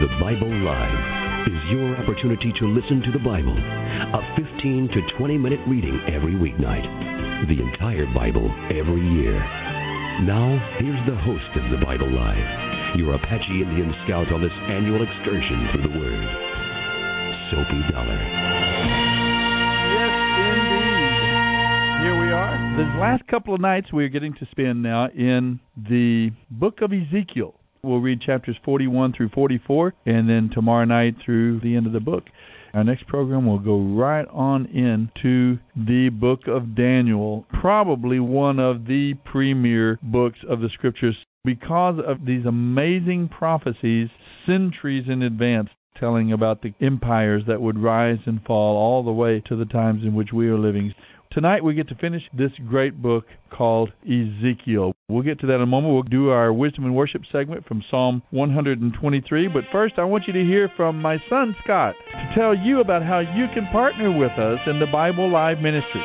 The Bible Live is your opportunity to listen to the Bible, a 15 to 20 minute reading every weeknight, the entire Bible every year. Now, here's the host of the Bible Live, your Apache Indian scout on this annual excursion through the Word, Soapy Dollar. Yes, indeed. Here we are. The last couple of nights we're getting to spend now in the book of Ezekiel. We'll read chapters 41 through 44, and then tomorrow night through the end of the book. Our next program will go right on into the book of Daniel, probably one of the premier books of the scriptures because of these amazing prophecies centuries in advance telling about the empires that would rise and fall all the way to the times in which we are living. Tonight we get to finish this great book called Ezekiel. We'll get to that in a moment. We'll do our wisdom and worship segment from Psalm 123. But first, I want you to hear from my son Scott to tell you about how you can partner with us in the Bible Live ministry.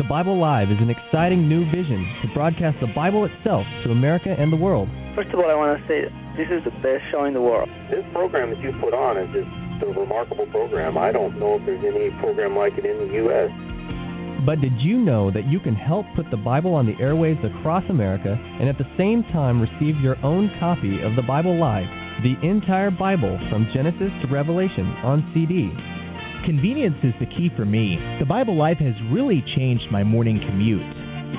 The Bible Live is an exciting new vision to broadcast the Bible itself to America and the world. First of all, I want to say this is the best show in the world. This program that you put on is just a remarkable program. I don't know if there's any program like it in the U.S. But did you know that you can help put the Bible on the airwaves across America and at the same time receive your own copy of the Bible Live, the entire Bible from Genesis to Revelation on CD? Convenience is the key for me. The Bible Live has really changed my morning commute.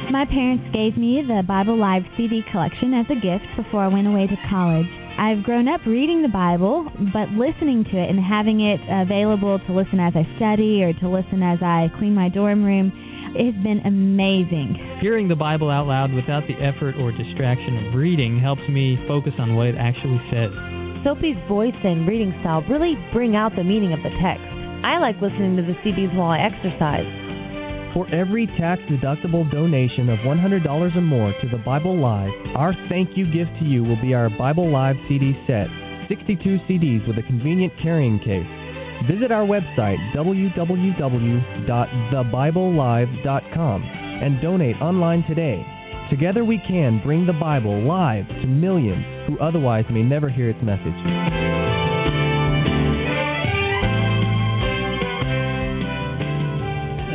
My parents gave me the Bible Live CD collection as a gift before I went away to college. I've grown up reading the Bible, but listening to it and having it available to listen as I study or to listen as I clean my dorm room has been amazing. Hearing the Bible out loud without the effort or distraction of reading helps me focus on what it actually says. Sophie's voice and reading style really bring out the meaning of the text. I like listening to the CDs while I exercise. For every tax deductible donation of $100 or more to the Bible Live, our thank you gift to you will be our Bible Live CD set 62 CDs with a convenient carrying case. Visit our website, www.thebiblelive.com, and donate online today. Together we can bring the Bible live to millions who otherwise may never hear its message.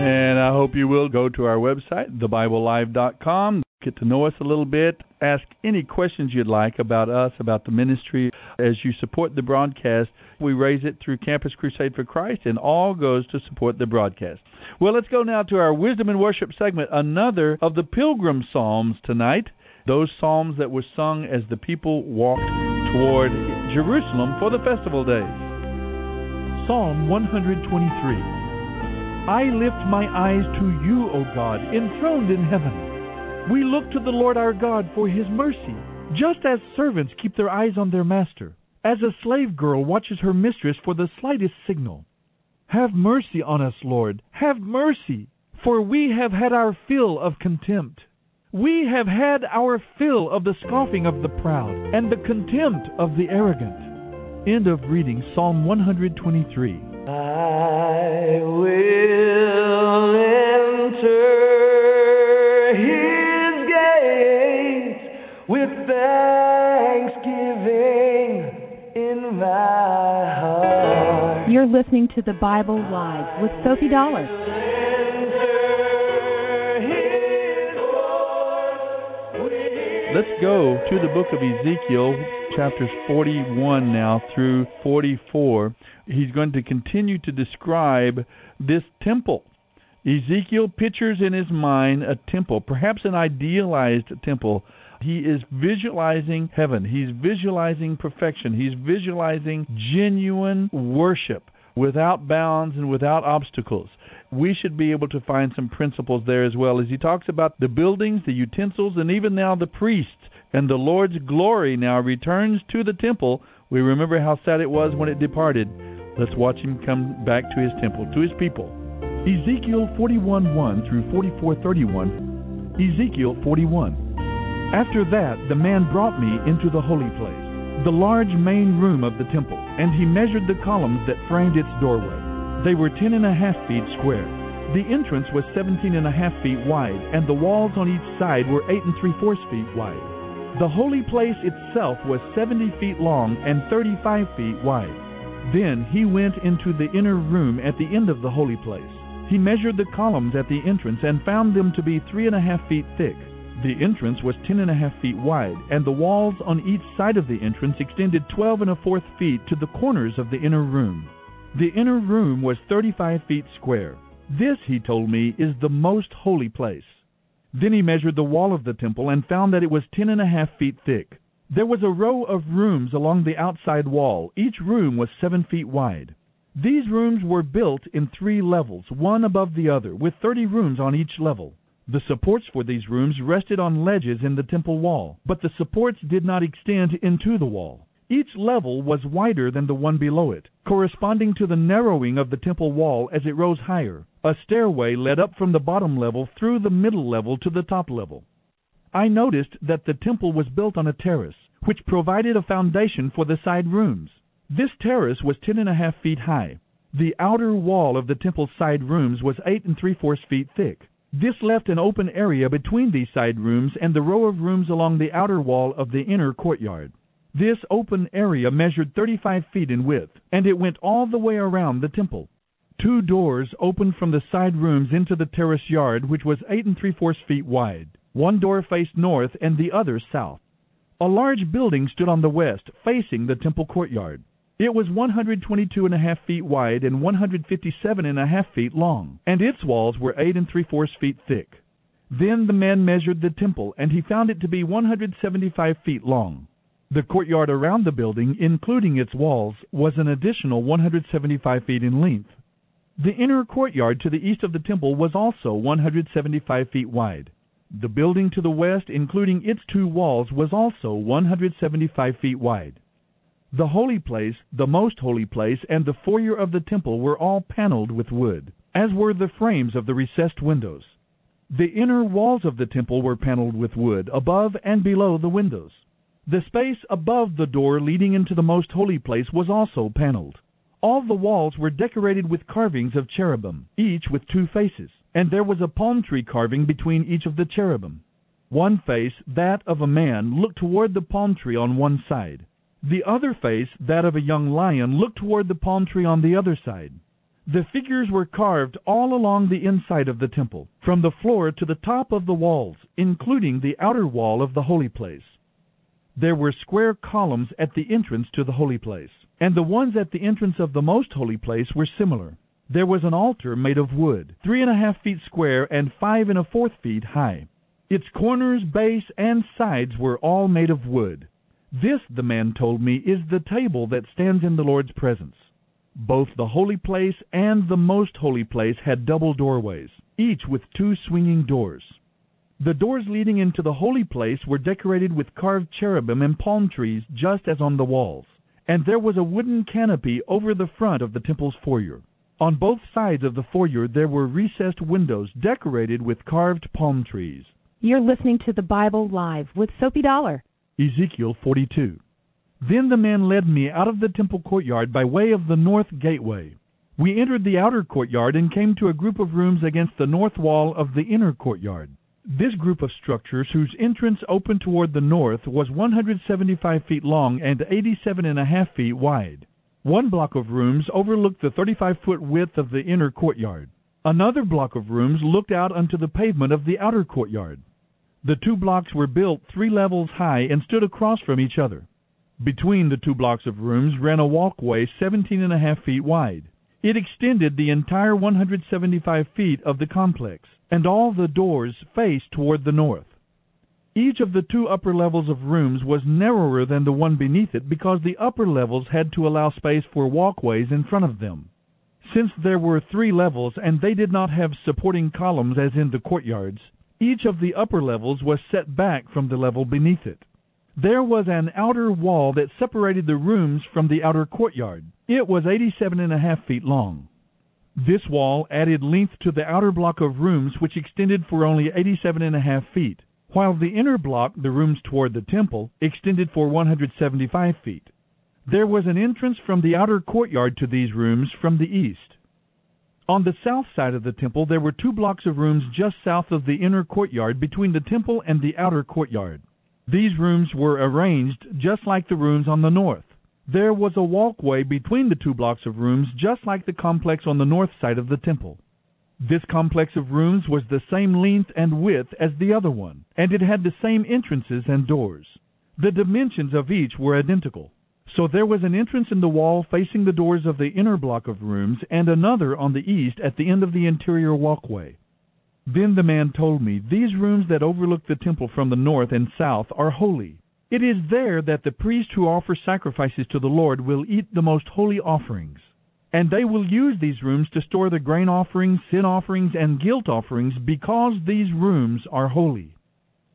And I hope you will go to our website, thebiblelive.com, get to know us a little bit, ask any questions you'd like about us, about the ministry. As you support the broadcast, we raise it through Campus Crusade for Christ, and all goes to support the broadcast. Well, let's go now to our Wisdom and Worship segment, another of the Pilgrim Psalms tonight. Those psalms that were sung as the people walked toward Jerusalem for the festival days. Psalm 123. I lift my eyes to you, O God, enthroned in heaven. We look to the Lord our God for his mercy, just as servants keep their eyes on their master, as a slave girl watches her mistress for the slightest signal. Have mercy on us, Lord, have mercy, for we have had our fill of contempt. We have had our fill of the scoffing of the proud and the contempt of the arrogant. end of reading Psalm 123. I will enter with thanksgiving in my heart. You're listening to the Bible Live with Sophie Dollar. Let's go to the book of Ezekiel, chapters 41 now through 44. He's going to continue to describe this temple. Ezekiel pictures in his mind a temple, perhaps an idealized temple. He is visualizing heaven. He's visualizing perfection. He's visualizing genuine worship without bounds and without obstacles. We should be able to find some principles there as well as he talks about the buildings, the utensils, and even now the priests. And the Lord's glory now returns to the temple. We remember how sad it was when it departed. Let's watch him come back to his temple, to his people. Ezekiel 41:1 through 44:31. Ezekiel 41. After that, the man brought me into the holy place, the large main room of the temple, and he measured the columns that framed its doorway. They were ten and a half feet square. The entrance was seventeen and a half feet wide, and the walls on each side were eight and three fourths feet wide. The holy place itself was seventy feet long and thirty-five feet wide. Then he went into the inner room at the end of the holy place. He measured the columns at the entrance and found them to be three and a half feet thick. The entrance was ten and a half feet wide, and the walls on each side of the entrance extended twelve and a fourth feet to the corners of the inner room. The inner room was thirty-five feet square. This, he told me, is the most holy place. Then he measured the wall of the temple and found that it was ten and a half feet thick. There was a row of rooms along the outside wall. Each room was seven feet wide. These rooms were built in three levels, one above the other, with thirty rooms on each level. The supports for these rooms rested on ledges in the temple wall, but the supports did not extend into the wall. Each level was wider than the one below it, corresponding to the narrowing of the temple wall as it rose higher. A stairway led up from the bottom level through the middle level to the top level. I noticed that the temple was built on a terrace, which provided a foundation for the side rooms. This terrace was ten and a half feet high. The outer wall of the temple's side rooms was eight and three fourths feet thick. This left an open area between these side rooms and the row of rooms along the outer wall of the inner courtyard. This open area measured 35 feet in width, and it went all the way around the temple. Two doors opened from the side rooms into the terrace yard, which was eight and three fourths feet wide. One door faced north and the other south. A large building stood on the west, facing the temple courtyard. It was 122 and a half feet wide and 157 and a half feet long, and its walls were eight and three fourths feet thick. Then the man measured the temple, and he found it to be 175 feet long. The courtyard around the building, including its walls, was an additional 175 feet in length. The inner courtyard to the east of the temple was also 175 feet wide. The building to the west, including its two walls, was also 175 feet wide. The holy place, the most holy place, and the foyer of the temple were all paneled with wood, as were the frames of the recessed windows. The inner walls of the temple were paneled with wood, above and below the windows. The space above the door leading into the most holy place was also paneled. All the walls were decorated with carvings of cherubim, each with two faces, and there was a palm tree carving between each of the cherubim. One face, that of a man, looked toward the palm tree on one side. The other face, that of a young lion, looked toward the palm tree on the other side. The figures were carved all along the inside of the temple, from the floor to the top of the walls, including the outer wall of the holy place. There were square columns at the entrance to the holy place, and the ones at the entrance of the most holy place were similar. There was an altar made of wood, three and a half feet square and five and a fourth feet high. Its corners, base, and sides were all made of wood. This, the man told me, is the table that stands in the Lord's presence. Both the holy place and the most holy place had double doorways, each with two swinging doors. The doors leading into the holy place were decorated with carved cherubim and palm trees just as on the walls, and there was a wooden canopy over the front of the temple's foyer. On both sides of the foyer there were recessed windows decorated with carved palm trees. You're listening to the Bible Live with Soapy Dollar. Ezekiel 42. Then the man led me out of the temple courtyard by way of the north gateway. We entered the outer courtyard and came to a group of rooms against the north wall of the inner courtyard. This group of structures, whose entrance opened toward the north, was 175 feet long and 87 and a half feet wide. One block of rooms overlooked the 35 foot width of the inner courtyard. Another block of rooms looked out onto the pavement of the outer courtyard. The two blocks were built three levels high and stood across from each other. Between the two blocks of rooms ran a walkway 17 and a half feet wide. It extended the entire 175 feet of the complex, and all the doors faced toward the north. Each of the two upper levels of rooms was narrower than the one beneath it because the upper levels had to allow space for walkways in front of them. Since there were three levels and they did not have supporting columns as in the courtyards, each of the upper levels was set back from the level beneath it. There was an outer wall that separated the rooms from the outer courtyard. It was eighty-seven and a half feet long. This wall added length to the outer block of rooms which extended for only eighty-seven and a half feet, while the inner block, the rooms toward the temple, extended for 175 feet. There was an entrance from the outer courtyard to these rooms from the east. On the south side of the temple there were two blocks of rooms just south of the inner courtyard between the temple and the outer courtyard. These rooms were arranged just like the rooms on the north. There was a walkway between the two blocks of rooms just like the complex on the north side of the temple. This complex of rooms was the same length and width as the other one, and it had the same entrances and doors. The dimensions of each were identical. So there was an entrance in the wall facing the doors of the inner block of rooms, and another on the east at the end of the interior walkway. Then the man told me, These rooms that overlook the temple from the north and south are holy. It is there that the priests who offer sacrifices to the Lord will eat the most holy offerings. And they will use these rooms to store the grain offerings, sin offerings, and guilt offerings because these rooms are holy.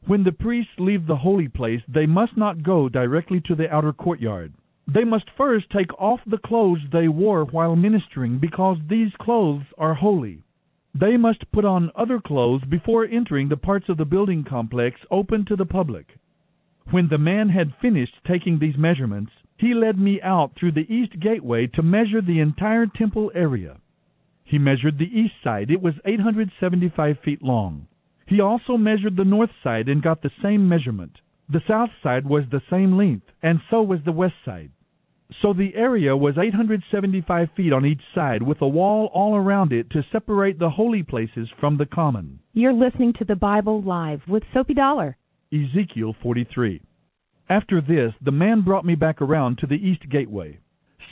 When the priests leave the holy place, they must not go directly to the outer courtyard. They must first take off the clothes they wore while ministering because these clothes are holy. They must put on other clothes before entering the parts of the building complex open to the public. When the man had finished taking these measurements, he led me out through the east gateway to measure the entire temple area. He measured the east side. It was 875 feet long. He also measured the north side and got the same measurement. The south side was the same length, and so was the west side. So the area was 875 feet on each side, with a wall all around it to separate the holy places from the common. You're listening to the Bible Live with Soapy Dollar. Ezekiel 43. After this, the man brought me back around to the east gateway.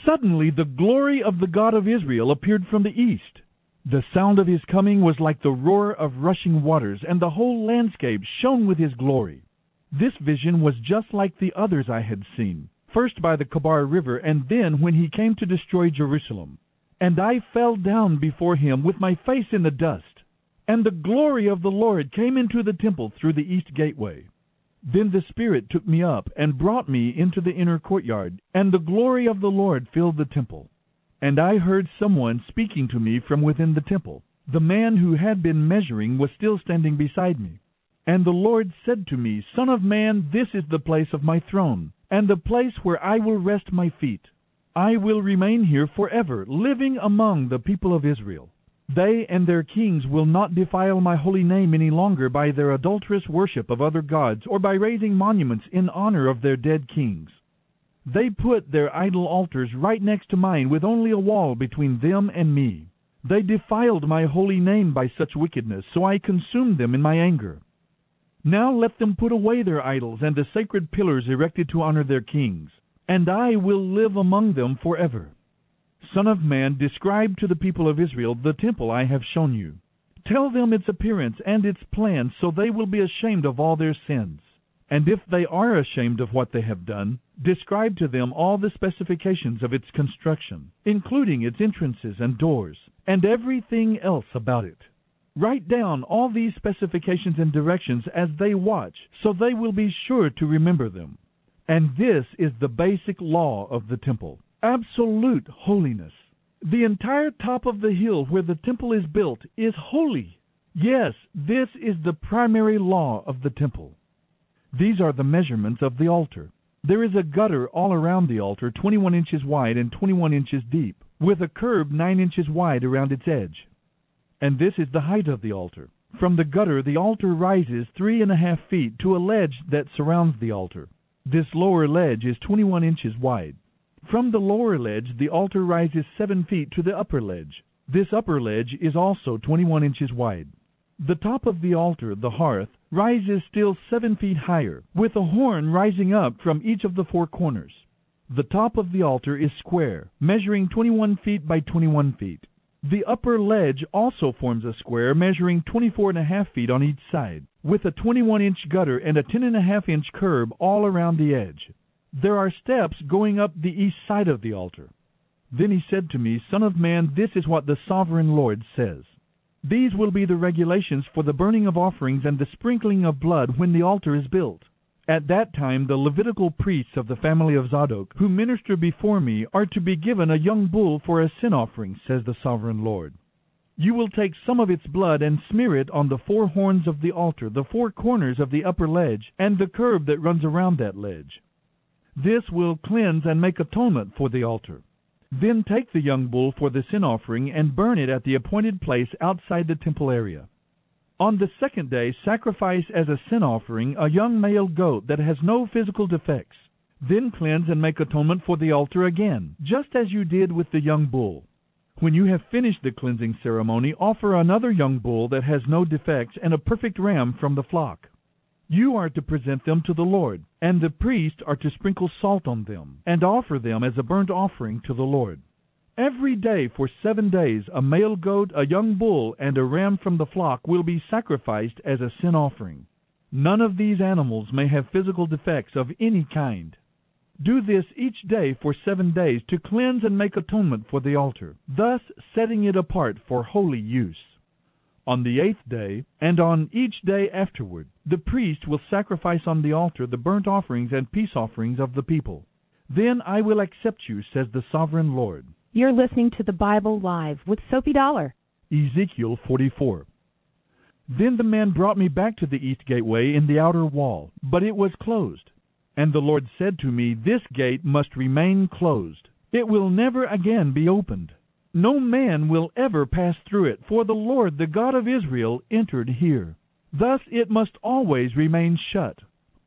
Suddenly, the glory of the God of Israel appeared from the east. The sound of his coming was like the roar of rushing waters, and the whole landscape shone with his glory. This vision was just like the others I had seen, first by the Kebar River, and then when he came to destroy Jerusalem. And I fell down before him with my face in the dust. And the glory of the Lord came into the temple through the east gateway. Then the Spirit took me up and brought me into the inner courtyard, and the glory of the Lord filled the temple. And I heard someone speaking to me from within the temple. The man who had been measuring was still standing beside me. And the Lord said to me, Son of man, this is the place of my throne, and the place where I will rest my feet. I will remain here forever, living among the people of Israel. They and their kings will not defile my holy name any longer by their adulterous worship of other gods or by raising monuments in honor of their dead kings. They put their idol altars right next to mine with only a wall between them and me. They defiled my holy name by such wickedness, so I consumed them in my anger. Now let them put away their idols and the sacred pillars erected to honor their kings, and I will live among them forever. Son of man, describe to the people of Israel the temple I have shown you. Tell them its appearance and its plans, so they will be ashamed of all their sins. And if they are ashamed of what they have done, describe to them all the specifications of its construction, including its entrances and doors, and everything else about it. Write down all these specifications and directions as they watch, so they will be sure to remember them. And this is the basic law of the temple absolute holiness. The entire top of the hill where the temple is built is holy. Yes, this is the primary law of the temple. These are the measurements of the altar. There is a gutter all around the altar, 21 inches wide and 21 inches deep, with a curb 9 inches wide around its edge. And this is the height of the altar. From the gutter, the altar rises three and a half feet to a ledge that surrounds the altar. This lower ledge is 21 inches wide. From the lower ledge, the altar rises seven feet to the upper ledge. This upper ledge is also 21 inches wide. The top of the altar, the hearth, rises still seven feet higher, with a horn rising up from each of the four corners. The top of the altar is square, measuring 21 feet by 21 feet. The upper ledge also forms a square measuring 24 and a half feet on each side, with a 21 inch gutter and a 10 and a half inch curb all around the edge. There are steps going up the east side of the altar. Then he said to me, Son of man, this is what the sovereign Lord says. These will be the regulations for the burning of offerings and the sprinkling of blood when the altar is built. At that time the Levitical priests of the family of Zadok, who minister before me, are to be given a young bull for a sin offering, says the sovereign Lord. You will take some of its blood and smear it on the four horns of the altar, the four corners of the upper ledge, and the curb that runs around that ledge. This will cleanse and make atonement for the altar. Then take the young bull for the sin offering and burn it at the appointed place outside the temple area. On the second day, sacrifice as a sin offering a young male goat that has no physical defects. Then cleanse and make atonement for the altar again, just as you did with the young bull. When you have finished the cleansing ceremony, offer another young bull that has no defects and a perfect ram from the flock. You are to present them to the Lord, and the priests are to sprinkle salt on them, and offer them as a burnt offering to the Lord. Every day for seven days a male goat, a young bull, and a ram from the flock will be sacrificed as a sin offering. None of these animals may have physical defects of any kind. Do this each day for seven days to cleanse and make atonement for the altar, thus setting it apart for holy use. On the eighth day, and on each day afterward, the priest will sacrifice on the altar the burnt offerings and peace offerings of the people. Then I will accept you, says the sovereign Lord. You're listening to the Bible Live with Soapy Dollar. Ezekiel 44. Then the man brought me back to the east gateway in the outer wall, but it was closed. And the Lord said to me, This gate must remain closed. It will never again be opened. No man will ever pass through it, for the Lord, the God of Israel, entered here. Thus it must always remain shut.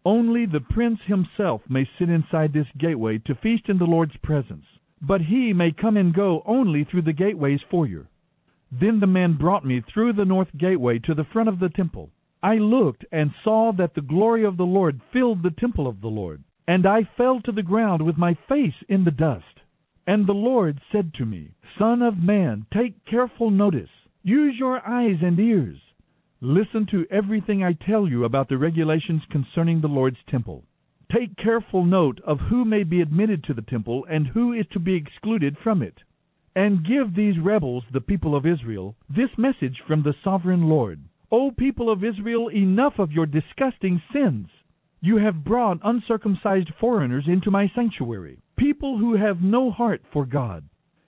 Only the prince himself may sit inside this gateway to feast in the Lord's presence but he may come and go only through the gateway's foyer. Then the man brought me through the north gateway to the front of the temple. I looked and saw that the glory of the Lord filled the temple of the Lord, and I fell to the ground with my face in the dust. And the Lord said to me, Son of man, take careful notice. Use your eyes and ears. Listen to everything I tell you about the regulations concerning the Lord's temple. Take careful note of who may be admitted to the temple and who is to be excluded from it. And give these rebels, the people of Israel, this message from the sovereign Lord. O people of Israel, enough of your disgusting sins. You have brought uncircumcised foreigners into my sanctuary, people who have no heart for God.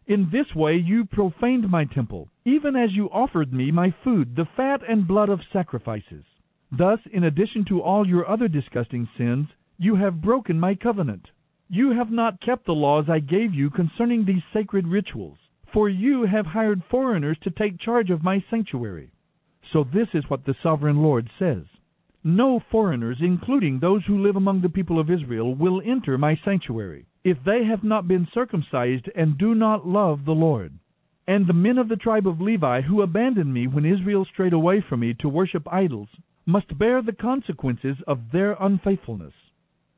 In this way you profaned my temple, even as you offered me my food, the fat and blood of sacrifices. Thus, in addition to all your other disgusting sins, you have broken my covenant. You have not kept the laws I gave you concerning these sacred rituals, for you have hired foreigners to take charge of my sanctuary. So this is what the sovereign Lord says. No foreigners, including those who live among the people of Israel, will enter my sanctuary, if they have not been circumcised and do not love the Lord. And the men of the tribe of Levi who abandoned me when Israel strayed away from me to worship idols must bear the consequences of their unfaithfulness.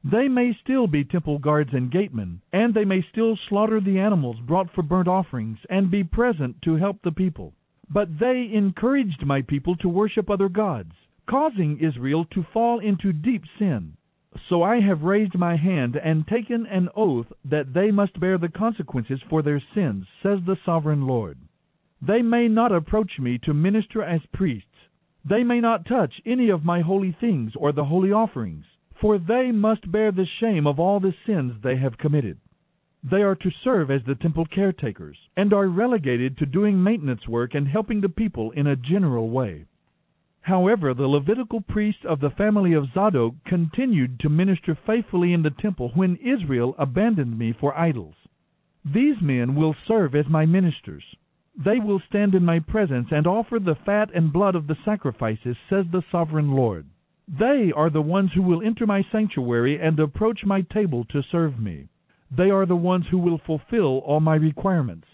They may still be temple guards and gatemen, and they may still slaughter the animals brought for burnt offerings and be present to help the people. But they encouraged my people to worship other gods, causing Israel to fall into deep sin. So I have raised my hand and taken an oath that they must bear the consequences for their sins, says the sovereign Lord. They may not approach me to minister as priests. They may not touch any of my holy things or the holy offerings for they must bear the shame of all the sins they have committed. They are to serve as the temple caretakers, and are relegated to doing maintenance work and helping the people in a general way. However, the Levitical priests of the family of Zadok continued to minister faithfully in the temple when Israel abandoned me for idols. These men will serve as my ministers. They will stand in my presence and offer the fat and blood of the sacrifices, says the sovereign Lord. They are the ones who will enter my sanctuary and approach my table to serve me. They are the ones who will fulfill all my requirements.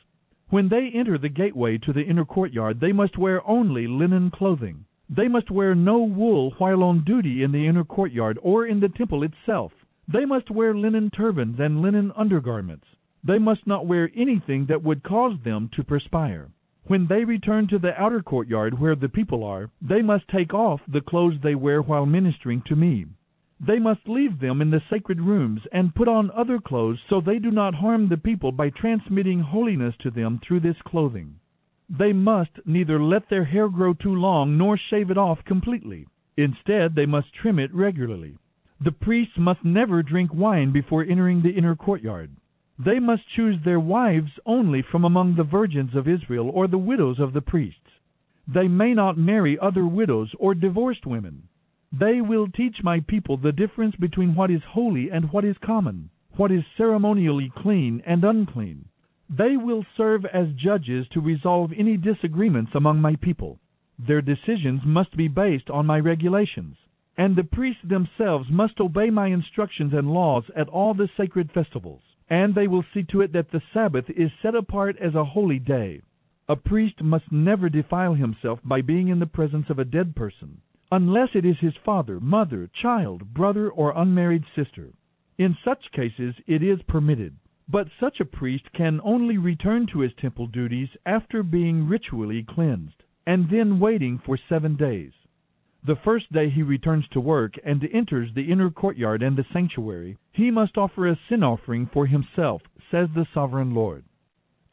When they enter the gateway to the inner courtyard, they must wear only linen clothing. They must wear no wool while on duty in the inner courtyard or in the temple itself. They must wear linen turbans and linen undergarments. They must not wear anything that would cause them to perspire. When they return to the outer courtyard where the people are, they must take off the clothes they wear while ministering to me. They must leave them in the sacred rooms and put on other clothes so they do not harm the people by transmitting holiness to them through this clothing. They must neither let their hair grow too long nor shave it off completely. Instead, they must trim it regularly. The priests must never drink wine before entering the inner courtyard. They must choose their wives only from among the virgins of Israel or the widows of the priests. They may not marry other widows or divorced women. They will teach my people the difference between what is holy and what is common, what is ceremonially clean and unclean. They will serve as judges to resolve any disagreements among my people. Their decisions must be based on my regulations, and the priests themselves must obey my instructions and laws at all the sacred festivals and they will see to it that the Sabbath is set apart as a holy day. A priest must never defile himself by being in the presence of a dead person, unless it is his father, mother, child, brother, or unmarried sister. In such cases it is permitted. But such a priest can only return to his temple duties after being ritually cleansed, and then waiting for seven days. The first day he returns to work and enters the inner courtyard and the sanctuary, he must offer a sin offering for himself, says the sovereign Lord.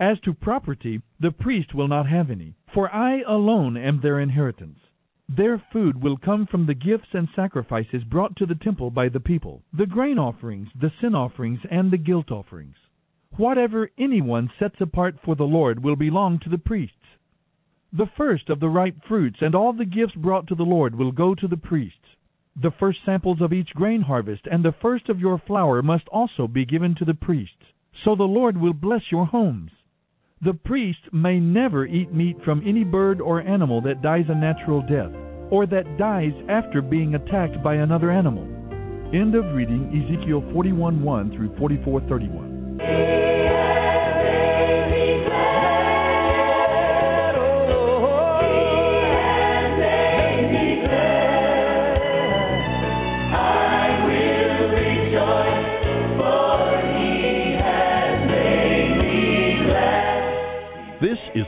As to property, the priest will not have any, for I alone am their inheritance. Their food will come from the gifts and sacrifices brought to the temple by the people, the grain offerings, the sin offerings, and the guilt offerings. Whatever anyone sets apart for the Lord will belong to the priests. The first of the ripe fruits and all the gifts brought to the Lord will go to the priests. The first samples of each grain harvest and the first of your flour must also be given to the priests. So the Lord will bless your homes. The priest may never eat meat from any bird or animal that dies a natural death, or that dies after being attacked by another animal. End of reading Ezekiel 41:1 through 44:31.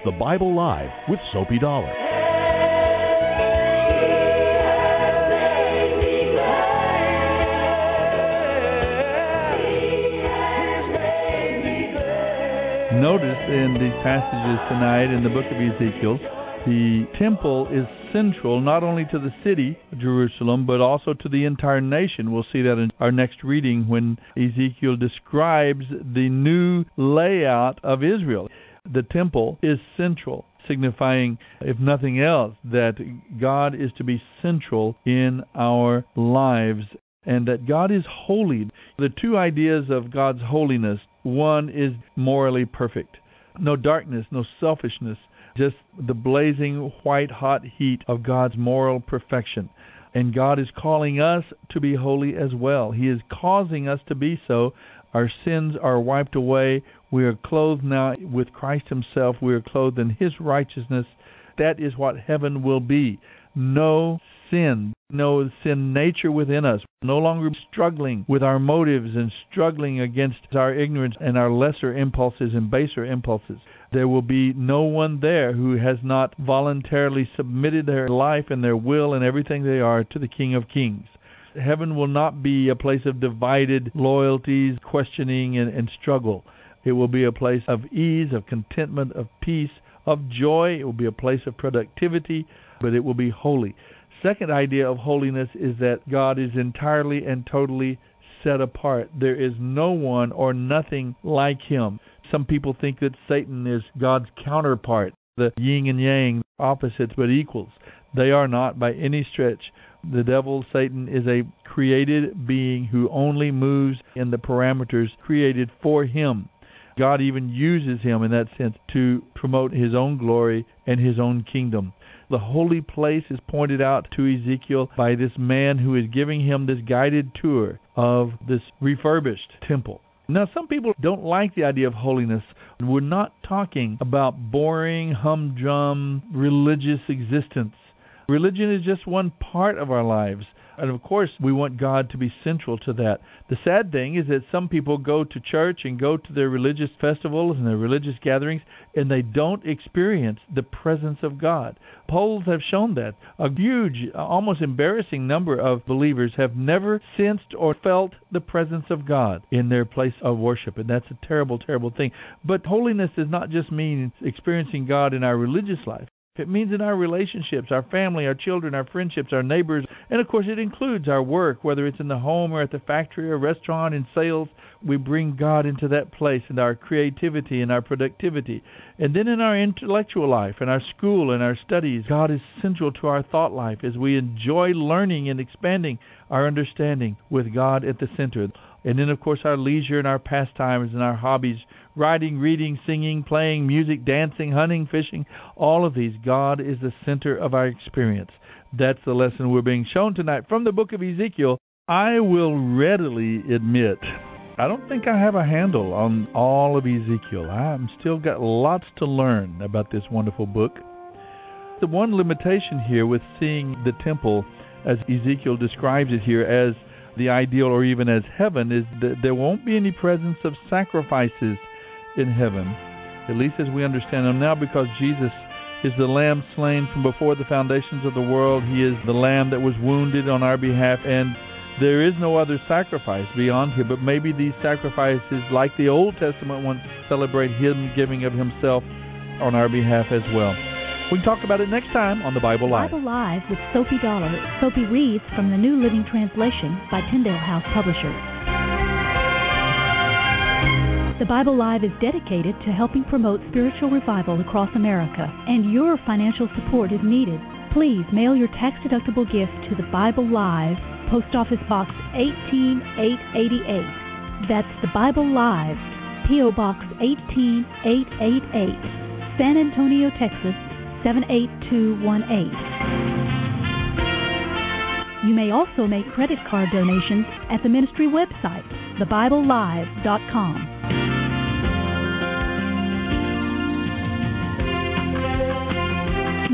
The Bible Live with Soapy Dollar. Notice in these passages tonight in the book of Ezekiel, the temple is central not only to the city, Jerusalem, but also to the entire nation. We'll see that in our next reading when Ezekiel describes the new layout of Israel. The temple is central, signifying, if nothing else, that God is to be central in our lives and that God is holy. The two ideas of God's holiness one is morally perfect, no darkness, no selfishness, just the blazing white hot heat of God's moral perfection. And God is calling us to be holy as well. He is causing us to be so. Our sins are wiped away. We are clothed now with Christ Himself. We are clothed in His righteousness. That is what heaven will be. No sin, no sin nature within us, no longer struggling with our motives and struggling against our ignorance and our lesser impulses and baser impulses. There will be no one there who has not voluntarily submitted their life and their will and everything they are to the King of Kings. Heaven will not be a place of divided loyalties, questioning, and, and struggle. It will be a place of ease, of contentment, of peace, of joy. It will be a place of productivity, but it will be holy second idea of holiness is that God is entirely and totally set apart. There is no one or nothing like him. Some people think that Satan is God's counterpart, the yin and yang, opposites but equals. They are not by any stretch. The devil, Satan, is a created being who only moves in the parameters created for him. God even uses him in that sense to promote his own glory and his own kingdom. The holy place is pointed out to Ezekiel by this man who is giving him this guided tour of this refurbished temple. Now, some people don't like the idea of holiness. We're not talking about boring, humdrum religious existence. Religion is just one part of our lives. And of course, we want God to be central to that. The sad thing is that some people go to church and go to their religious festivals and their religious gatherings, and they don't experience the presence of God. Polls have shown that. A huge, almost embarrassing number of believers have never sensed or felt the presence of God in their place of worship, and that's a terrible, terrible thing. But holiness does not just mean experiencing God in our religious life. It means in our relationships, our family, our children, our friendships, our neighbors, and of course it includes our work, whether it's in the home or at the factory or restaurant, in sales. We bring God into that place and our creativity and our productivity. And then in our intellectual life, in our school and our studies, God is central to our thought life as we enjoy learning and expanding our understanding with God at the center. And then, of course, our leisure and our pastimes and our hobbies writing, reading, singing, playing, music, dancing, hunting, fishing, all of these, God is the center of our experience. That's the lesson we're being shown tonight from the book of Ezekiel. I will readily admit, I don't think I have a handle on all of Ezekiel. I'm still got lots to learn about this wonderful book. The one limitation here with seeing the temple as Ezekiel describes it here as the ideal or even as heaven is that there won't be any presence of sacrifices in heaven, at least as we understand them now, because Jesus is the Lamb slain from before the foundations of the world. He is the Lamb that was wounded on our behalf, and there is no other sacrifice beyond Him. But maybe these sacrifices, like the Old Testament ones, celebrate Him giving of Himself on our behalf as well. We can talk about it next time on the Bible Live. Bible Live with Sophie Dollar. Sophie reads from the New Living Translation by Tyndale House Publishers. The Bible Live is dedicated to helping promote spiritual revival across America, and your financial support is needed. Please mail your tax deductible gift to the Bible Live, Post Office Box 18888. That's the Bible Live, P.O. Box 18888, San Antonio, Texas 78218. You may also make credit card donations at the ministry website, thebiblelive.com.